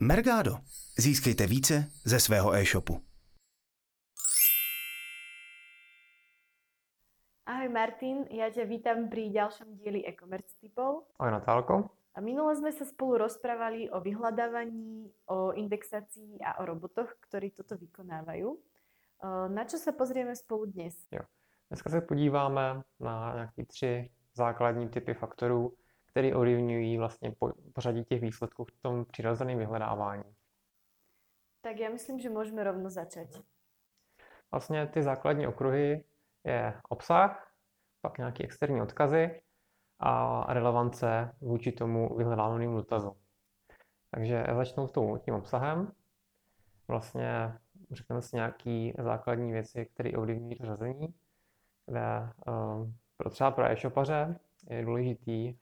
Mergado. Získejte více ze svého e-shopu. Ahoj Martin, ja ťa vítam pri ďalšom dieli e-commerce typov. Ahoj Natálko. A minule sme sa spolu rozprávali o vyhľadávaní, o indexácii a o robotoch, ktorí toto vykonávajú. Na čo sa pozrieme spolu dnes? Jo. Dneska se podíváme na nějaké tři základní typy faktorů, které ovlivňují vlastně pořadí těch výsledků v tom přirozeném vyhledávání. Tak já myslím, že můžeme rovno začít. Vlastně ty základní okruhy je obsah, pak nějaké externí odkazy a relevance vůči tomu vyhledávanému dotazu. Takže začnu s tím obsahem. Vlastně řekneme si nějaké základní věci, které ovlivňují to řazení, kde uh, pro třeba pro e-shopaře je důležitý,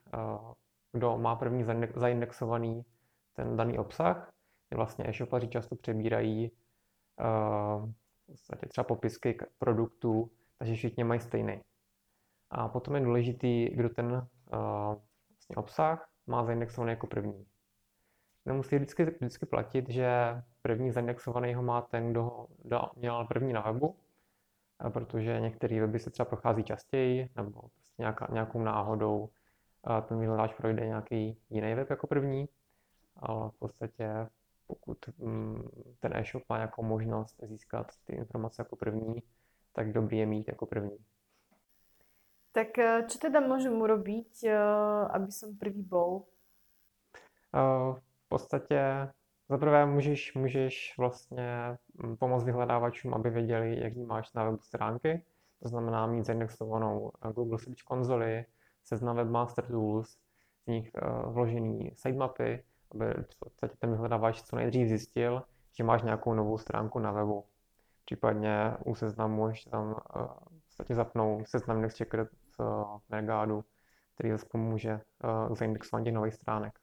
kdo má první zaindexovaný ten daný obsah. Vlastně e-shopaři často přebírají uh, v třeba popisky produktů, takže všichni mají stejný. A potom je důležitý, kdo ten vlastně obsah má zaindexovaný jako první. Nemusí vždycky, vždycky platit, že první zaindexovaný ho má ten, kdo ho měl první na webu, protože některé weby se třeba prochází častěji, nebo nějaká, nějakou náhodou ten vyhledáč projde nějaký jiný web jako první, ale v podstatě pokud mm, ten e-shop má nějakou možnost získat ty informace jako první, tak dobrý je mít jako první. Tak eh, co teda můžu urobiť, eh, aby som první bol? Eh, v podstatě za prvé můžeš, můžeš vlastně mm, pomoct vyhledávačům, aby věděli, jaký máš na webu stránky. To znamená mít zaindexovanou Google Search konzoli, seznam Webmaster Tools, v nich vložený sitemapy, aby v podstatě ten vyhledávač co nejdřív zjistil, že máš nějakou novou stránku na webu. Případně u seznamu ještě tam v podstatě zapnou seznam Next Checker v Mergádu, který zase pomůže k zaindexování těch nových stránek.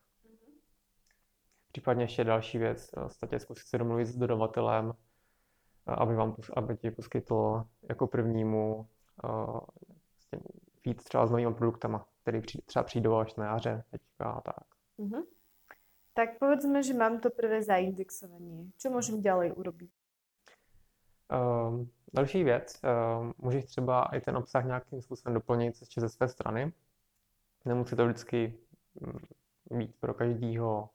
Případně ještě další věc, v podstatě zkusit se domluvit s dodavatelem, aby, vám, aby ti poskytl jako prvnímu vlastně feed třeba s novými produktama, který třeba přijdou až na jaře teďka a tak. Mm-hmm. Tak povedzme, že mám to prvé zaindexovanie. Čo môžem ďalej urobiť? Um, další věc, um, můžeš třeba i ten obsah nějakým způsobem doplnit ještě ze své strany. Nemusí to vždycky být mm, pro každýho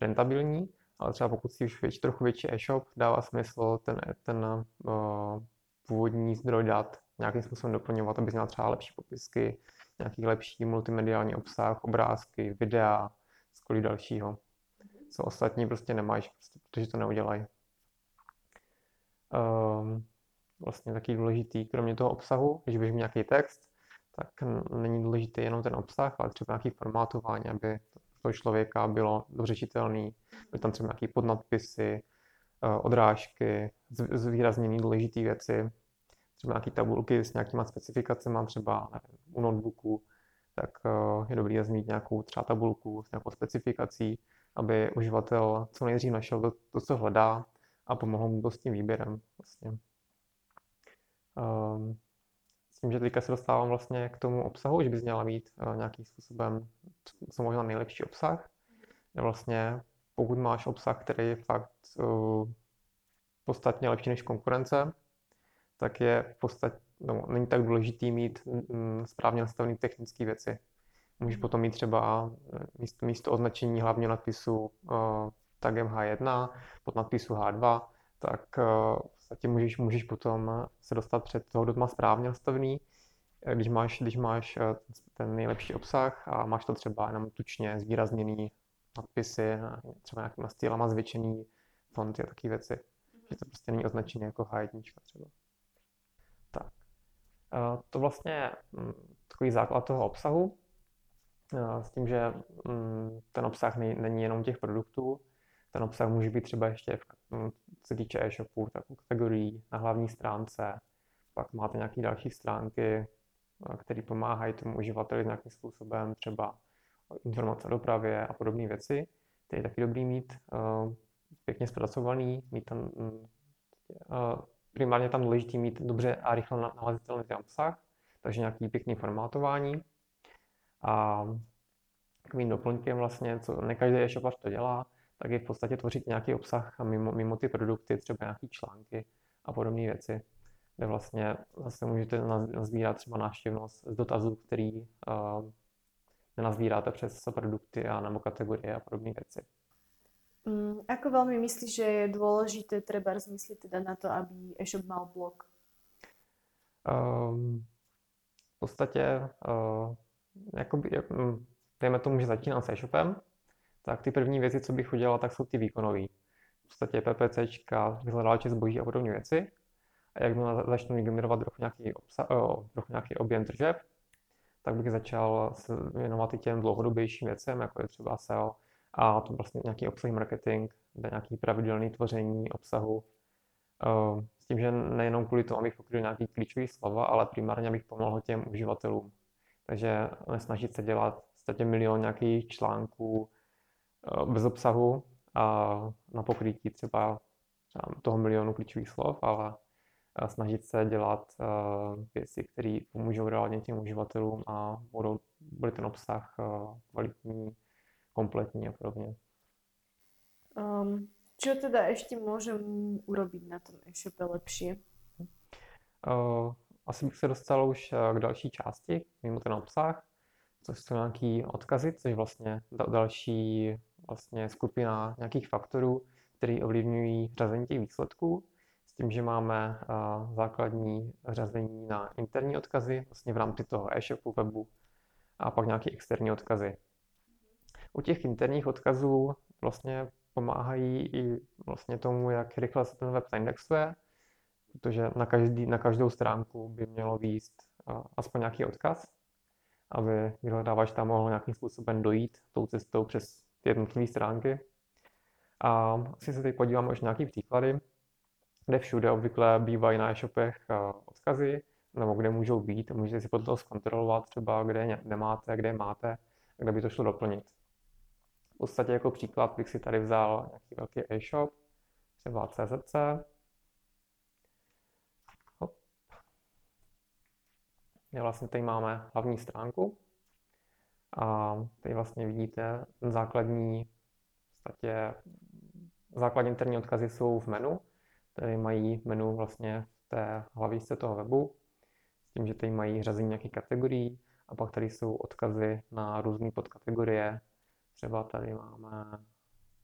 rentabilní, ale třeba pokud si už větší, trochu větší e-shop, dává smysl ten, ten uh, původní zdroj dat nějakým způsobem doplňovat, aby měl třeba lepší popisky, nějaký lepší multimediální obsah, obrázky, videa, cokoliv dalšího. Co ostatní prostě nemáš, prostě, protože to neudělají. Um, vlastně taky důležitý, kromě toho obsahu, když mít nějaký text, tak není důležitý jenom ten obsah, ale třeba nějaký formátování, aby toho člověka bylo dobře čitelný, byly tam třeba nějaké podnadpisy, eh, odrážky, zvýraznění důležité věci, třeba nějaké tabulky s nějakýma specifikacemi, třeba nevím, u notebooku, tak eh, je dobré mít nějakou třeba tabulku s nějakou specifikací, aby uživatel co nejdřív našel to, to co hledá a pomohl mu s tím výběrem. Vlastně. Um, s tím, že teďka se dostávám vlastně k tomu obsahu, že bys měla mít uh, nějakým způsobem co možná nejlepší obsah. Vlastně, pokud máš obsah, který je fakt uh, podstatně lepší než konkurence, tak je v podstatě, no, není tak důležitý mít mm, správně nastavené technické věci. Můžeš potom mít třeba eh, místo, místo označení hlavního nadpisu uh, tagem H1, pod nadpisu H2, tak podstatě můžeš, můžeš potom se dostat před toho, kdo má správně nastavený. Když máš, když máš ten nejlepší obsah a máš to třeba jenom tučně zvýrazněný nadpisy, třeba nějakýma stylama zvětšený fonty a takové věci. Že to prostě není označené jako H1 třeba. Tak. To vlastně je mm, takový základ toho obsahu, s tím, že mm, ten obsah není jenom těch produktů, ten obsah může být třeba ještě, mm, co se týče e-shopu, tak kategorií na hlavní stránce, pak máte nějaké další stránky, které pomáhají tomu uživateli nějakým způsobem, třeba informace o dopravě a podobné věci. To je taky dobrý mít uh, pěkně zpracovaný, mít tam, uh, primárně tam důležitý mít dobře a rychle nalezitelný obsah, takže nějaký pěkný formátování. A takovým doplňkem vlastně, co ne každý e-shopař to dělá, tak je v podstatě tvořit nějaký obsah mimo, mimo ty produkty, třeba nějaké články a podobné věci, kde vlastně zase můžete nazbírat třeba návštěvnost z dotazů, který uh, nenazbíráte přes produkty a nebo kategorie a podobné věci. Mm, ako veľmi myslíš, že je dôležité treba zmysliť teda na to, aby e-shop mal blog? Um, v podstatě, uh, jakoby, jak, mm, dejme tomu, že začínám s e-shopem, tak ty první věci, co bych udělal, tak jsou ty výkonové. V podstatě PPCčka, vyhledávače zboží a podobné věci. A jakmile začnu generovat trochu nějaký, obsa- uh, trochu nějaký objem tržeb, tak bych začal se věnovat i těm dlouhodobějším věcem, jako je třeba SEO a to vlastně nějaký obsahy marketing, nějaký pravidelný tvoření obsahu. Uh, s tím, že nejenom kvůli tomu, abych pokryl nějaký klíčový slova, ale primárně abych pomohl těm uživatelům. Takže nesnažit se dělat v podstatě milion nějakých článků bez obsahu a na pokrytí třeba toho milionu klíčových slov, ale snažit se dělat věci, které pomůžou reálně těm uživatelům a budou, bude ten obsah kvalitní, kompletní a podobně. Um, čo teda ešte môžem urobiť na tom e-shope lepšie? Uh, asi bych se dostal už k další části, mimo ten obsah, což jsou nějaké odkazy, což vlastně další vlastně skupina nějakých faktorů, které ovlivňují řazení těch výsledků tím, že máme základní řazení na interní odkazy, vlastně v rámci toho e-shopu, webu a pak nějaké externí odkazy. U těch interních odkazů vlastně pomáhají i vlastně tomu, jak rychle se ten web zaindexuje, protože na, každý, na každou stránku by mělo výjist aspoň nějaký odkaz, aby vyhledávač tam mohl nějakým způsobem dojít tou cestou přes ty jednotlivé stránky. A asi se teď podíváme už nějaký příklady kde všude obvykle bývají na e-shopech eh, odkazy, nebo kde můžou být, můžete si podle toho zkontrolovat třeba, kde je nemáte, kde je máte, kde by to šlo doplnit. V podstatě jako příklad bych si tady vzal nějaký velký e-shop, třeba CZC. Hop. Vlastně tady máme hlavní stránku a tady vlastně vidíte základní, v základní interní odkazy jsou v menu, Tady mají menu vlastně v té hlavičce toho webu, s tím, že tady mají řazení nějakých kategorií a pak tady jsou odkazy na různé podkategorie. Třeba tady máme,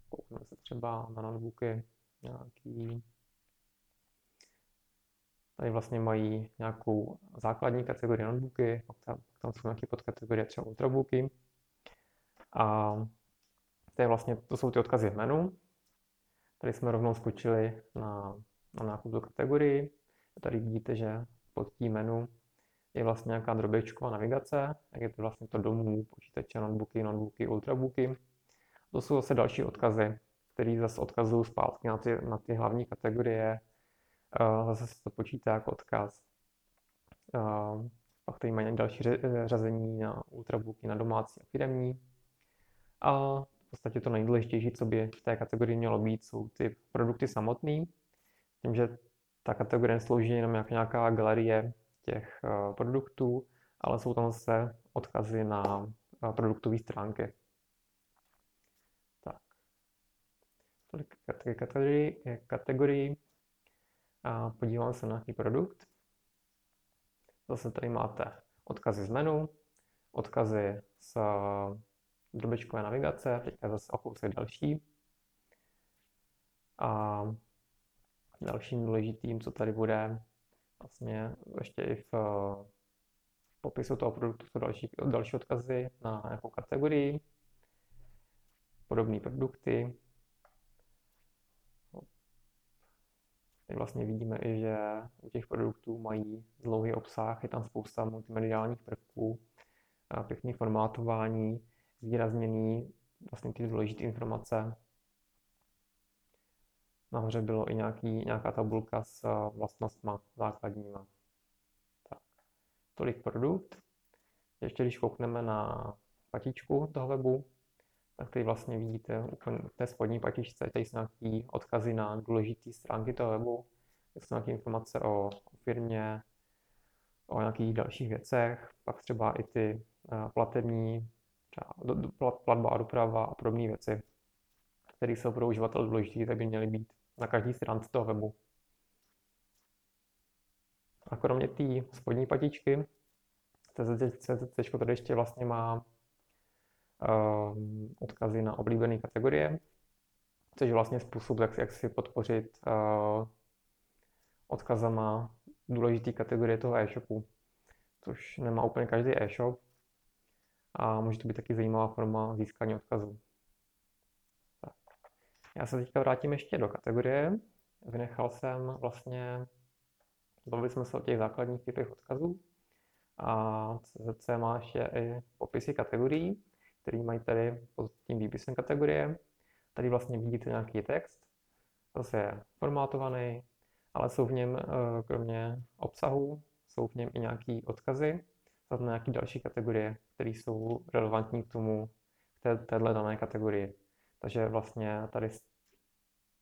koukneme se třeba na notebooky, nějaký Tady vlastně mají nějakou základní kategorii notebooky, pak tam, tam jsou nějaké podkategorie třeba ultrabooky. A to, je vlastně, to jsou ty odkazy v menu. Tady jsme rovnou skočili na, na nějakou tu kategorii. Tady vidíte, že pod tím menu je vlastně nějaká drobečková navigace, jak je to vlastně to domů, počítače, notebooky, notebooky, ultrabooky. To jsou zase další odkazy, které zase odkazují zpátky na ty, na ty hlavní kategorie. Zase se to počítá jako odkaz. Pak tady mají další řazení na ultrabooky, na domácí a firemní. A v podstatě to nejdůležitější, co by v té kategorii mělo být, jsou ty produkty samotné. Tím, že ta kategorie slouží jenom jako nějaká galerie těch uh, produktů, ale jsou tam zase odkazy na produktové stránky. Tak. Tolik kategorii, kategorii. A podíváme se na nějaký produkt. Zase tady máte odkazy z menu, odkazy z drobečkové navigace, teďka zase o kousek další. A dalším důležitým, co tady bude, vlastně ještě i v popisu toho produktu jsou další, další odkazy na nějakou kategorii, podobné produkty. Tady vlastně vidíme i, že u těch produktů mají dlouhý obsah, je tam spousta multimediálních prvků, pěkný formátování, zvýrazněný vlastně ty důležité informace. Nahoře bylo i nějaký, nějaká tabulka s eh, vlastnostmi základníma. Tak, tolik produkt. Ještě když koukneme na patičku toho webu, tak tady vlastně vidíte úplně v té spodní patičce, tady jsou nějaké odkazy na důležité stránky toho webu, tady jsou nějaké informace o, o firmě, o nějakých dalších věcech, pak třeba i ty uh, platební třeba platba a doprava a podobné věci. které jsou pro uživatele důležité, tak by měly být na každé stránce toho webu. A kromě té spodní patičky, CZC tady ještě vlastně má um, odkazy na oblíbené kategorie, což je vlastně způsob, jak, jak si podpořit uh, odkazama důležité kategorie toho e-shopu, což nemá úplně každý e-shop a může to být taky zajímavá forma získání odkazu. Tak. Já se teďka vrátím ještě do kategorie. Vynechal jsem vlastně, bavili jsme se o těch základních typech odkazů a CZC má ještě i popisy kategorií, které mají tady pod tím výpisem kategorie. Tady vlastně vidíte nějaký text, zase je formátovaný, ale jsou v něm eh, kromě obsahu, jsou v něm i nějaké odkazy na nějaké další kategorie, které jsou relevantní k tomu, té, téhle dané kategorii. Takže vlastně tady z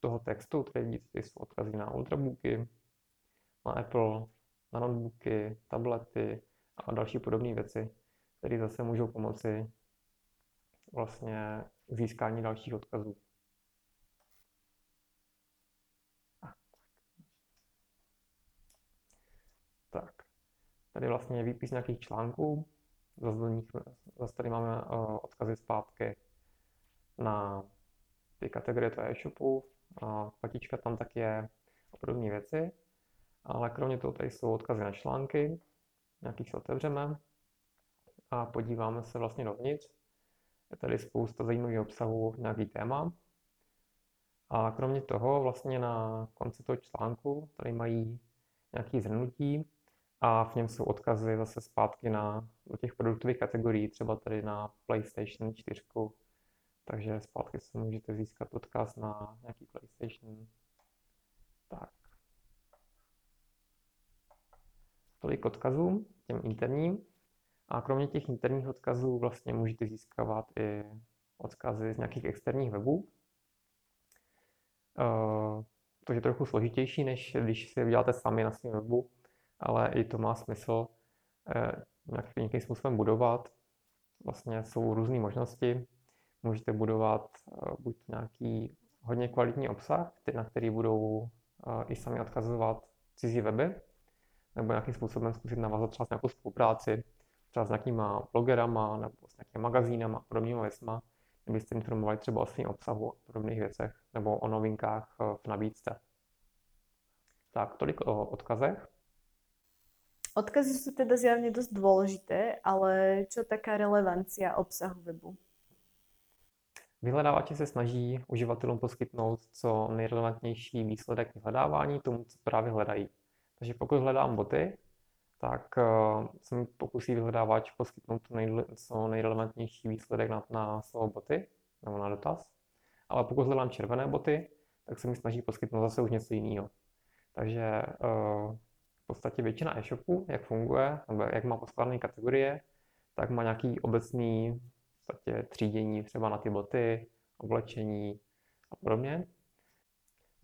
toho textu, tady vidíte, jsou odkazy na ultrabooky, na Apple, na notebooky, tablety a další podobné věci, které zase můžou pomoci vlastně získání dalších odkazů. Tak, tady vlastně je výpis nějakých článků, zase, zase tady máme uh, odkazy zpátky na ty kategorie toho e-shopu, patička tam tak je a podobné věci, ale kromě toho tady jsou odkazy na články, nějaký se otevřeme a podíváme se vlastně dovnitř. Je tady spousta zajímavých obsahů, nějaký téma. A kromě toho vlastně na konci toho článku tady mají nějaké zhrnutí a v něm jsou odkazy zase zpátky na do těch produktových kategorií, třeba tady na PlayStation 4. Takže zpátky se můžete získat odkaz na nějaký PlayStation. Tak. Tolik odkazů těm interním. A kromě těch interních odkazů vlastně můžete získávat i odkazy z nějakých externích webů. Uh, to je trochu složitější, než když si vyděláte sami na svém webu, ale i to má smysl uh, nějakým způsobem budovat. Vlastně jsou různé možnosti. Můžete budovat uh, buď nějaký hodně kvalitní obsah, na který budou i sami odkazovat cizí weby, nebo nějakým způsobem zkusit navázat třeba nějakou spolupráci třeba s nějakýma blogerama nebo s nějakými magazínama a podobnými věcma, kdybyste informovali třeba o svém obsahu a podobných věcech nebo o novinkách eh, v nabídce. Tak, tolik o odkazech. Odkazy sú teda zjavne dosť dôležité, ale čo taká relevancia obsahu webu? Vyhledávači se snaží uživatelům poskytnout co nejrelevantnější výsledek vyhledávání tomu, co právě hledají. Takže pokud hledám boty, tak uh, se mi pokusí vyhledávač poskytnout co nejrelevantnější výsledek na, na slovo boty nebo na dotaz. Ale pokud hledám červené boty, tak se mi snaží poskytnout zase už něco jiného. Takže uh, v podstatě většina e-shopů, jak funguje, nebo jak má poskládané kategorie, tak má nějaký obecný v podstatě třídění třeba na ty boty, oblečení a podobně.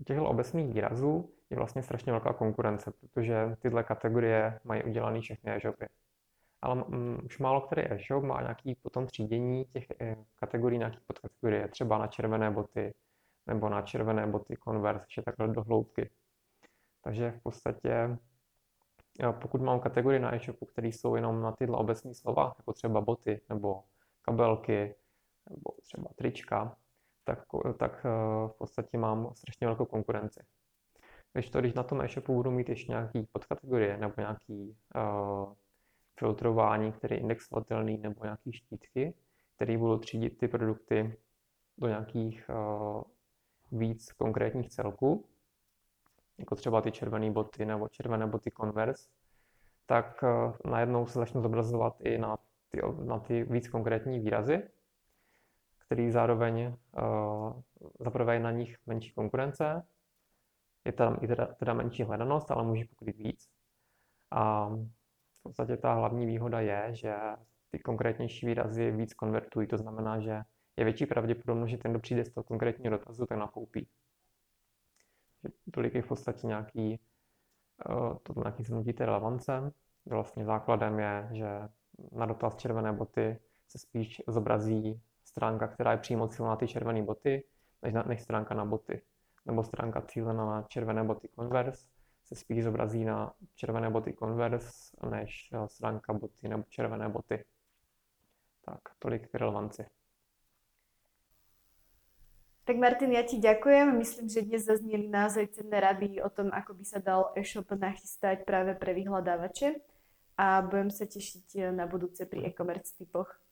Těchto obecných výrazů je vlastně strašně velká konkurence, protože tyhle kategorie mají udělané všechny e-shopy. Ale mm, už málo který e-shop má nějaký potom třídění těch e, kategorií, nějaký podkategorie, třeba na červené boty, nebo na červené boty Converse, ještě takhle do hloubky. Takže v podstatě, pokud mám kategorii na e-shopu, které jsou jenom na tyhle obecní slova, jako třeba boty, nebo kabelky, nebo třeba trička, tak, tak e, v podstatě mám strašně velkou konkurenci. Když to, když na tom e-shopu budu mít ještě nějaký podkategorie nebo nějaký uh, filtrování, který je indexovatelný, nebo nějaký štítky, které budou třídit ty produkty do nějakých uh, víc konkrétních celků, jako třeba ty červené boty nebo červené boty Converse, tak uh, najednou se začnu zobrazovat i na ty, na ty víc konkrétní výrazy, který zároveň uh, zaprvé na nich menší konkurence je tam i teda, teda menší hledanost, ale může pokrýt víc. A v podstatě ta hlavní výhoda je, že ty konkrétnější výrazy víc konvertují, to znamená, že je větší pravděpodobnost, že ten, kdo přijde z toho konkrétního dotazu, tak nakoupí. Tolik je v podstatě nějaký, eh, to nějaký zhrnutí té relevance. Vlastně základem je, že na dotaz červené boty se spíš zobrazí stránka, která je přímo cílená na ty červené boty, než, než stránka na boty. Nebo stránka cílená na červené boty Converse se spíš zobrazí na červené boty Converse, než stránka boty nebo červené boty. Tak, tolik k relevanci. Tak Martin, ja ti ďakujem. Myslím, že dnes zaznieli naozaj cenné rady o tom, ako by sa dal e-shop nachystať práve pre vyhľadávače a budem sa tešiť na budúce pri e-commerce typoch.